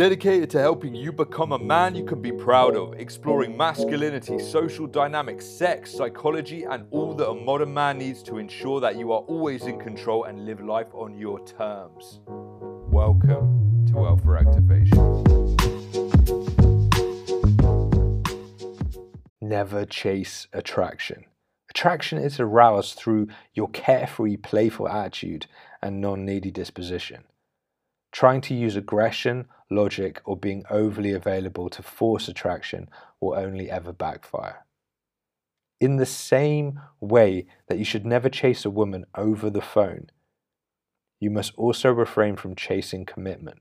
dedicated to helping you become a man you can be proud of, exploring masculinity, social dynamics, sex, psychology, and all that a modern man needs to ensure that you are always in control and live life on your terms. Welcome to Alpha Activation. Never chase attraction. Attraction is aroused through your carefree, playful attitude and non needy disposition. Trying to use aggression, logic, or being overly available to force attraction will only ever backfire. In the same way that you should never chase a woman over the phone, you must also refrain from chasing commitment.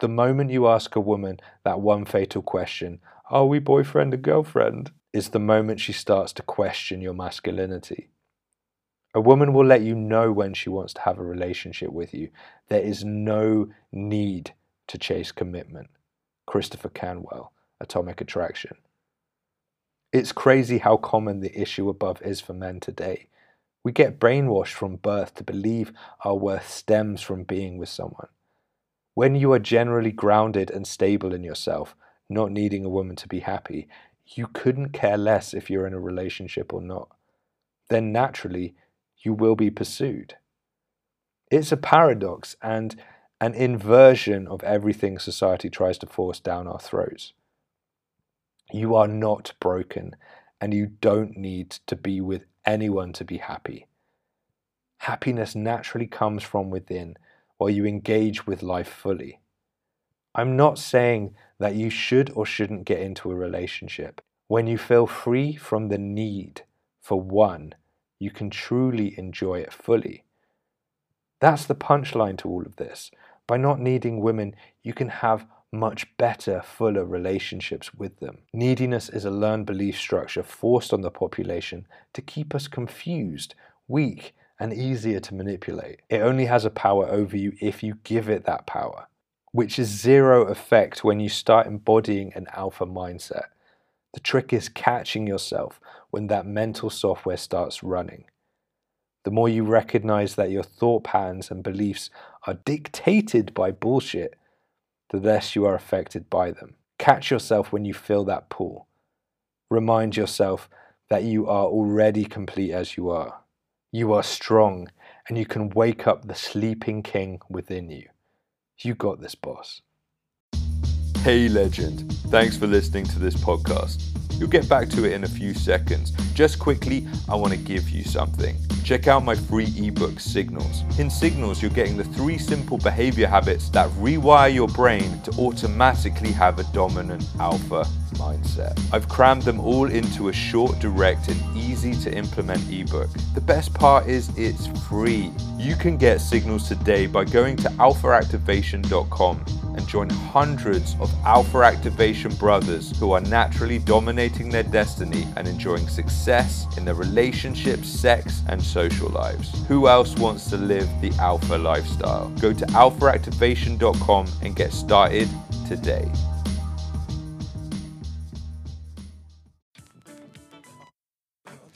The moment you ask a woman that one fatal question, Are we boyfriend and girlfriend? is the moment she starts to question your masculinity. A woman will let you know when she wants to have a relationship with you. There is no need to chase commitment. Christopher Canwell, Atomic Attraction. It's crazy how common the issue above is for men today. We get brainwashed from birth to believe our worth stems from being with someone. When you are generally grounded and stable in yourself, not needing a woman to be happy, you couldn't care less if you're in a relationship or not. Then naturally, you will be pursued. It's a paradox and an inversion of everything society tries to force down our throats. You are not broken and you don't need to be with anyone to be happy. Happiness naturally comes from within while you engage with life fully. I'm not saying that you should or shouldn't get into a relationship. When you feel free from the need for one, you can truly enjoy it fully. That's the punchline to all of this. By not needing women, you can have much better, fuller relationships with them. Neediness is a learned belief structure forced on the population to keep us confused, weak, and easier to manipulate. It only has a power over you if you give it that power which is zero effect when you start embodying an alpha mindset. The trick is catching yourself when that mental software starts running. The more you recognize that your thought patterns and beliefs are dictated by bullshit, the less you are affected by them. Catch yourself when you feel that pull. Remind yourself that you are already complete as you are. You are strong and you can wake up the sleeping king within you. You got this, boss. Hey, legend. Thanks for listening to this podcast. You'll get back to it in a few seconds. Just quickly, I want to give you something. Check out my free ebook, Signals. In Signals, you're getting the three simple behavior habits that rewire your brain to automatically have a dominant alpha mindset. I've crammed them all into a short, direct, and easy to implement ebook. The best part is it's free. You can get Signals today by going to alphaactivation.com and join hundreds of Alpha Activation brothers who are naturally dominating their destiny and enjoying success in their relationships, sex, and social lives. Who else wants to live the Alpha lifestyle? Go to alphaactivation.com and get started today.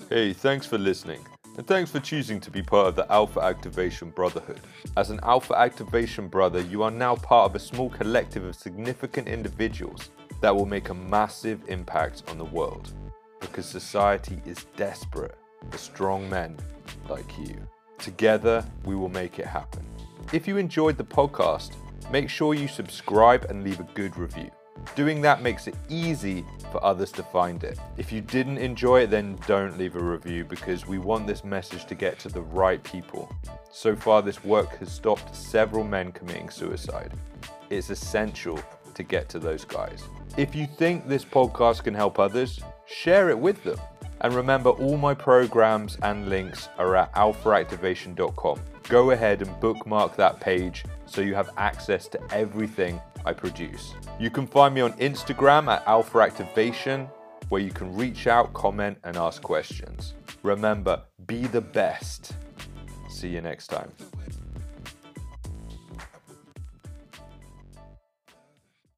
Hey, thanks for listening. And thanks for choosing to be part of the Alpha Activation Brotherhood. As an Alpha Activation brother, you are now part of a small collective of significant individuals that will make a massive impact on the world. Because society is desperate for strong men like you. Together, we will make it happen. If you enjoyed the podcast, make sure you subscribe and leave a good review. Doing that makes it easy for others to find it. If you didn't enjoy it, then don't leave a review because we want this message to get to the right people. So far, this work has stopped several men committing suicide. It's essential to get to those guys. If you think this podcast can help others, share it with them. And remember, all my programs and links are at alphaactivation.com. Go ahead and bookmark that page so you have access to everything I produce. You can find me on Instagram at Alpha Activation, where you can reach out, comment, and ask questions. Remember, be the best. See you next time.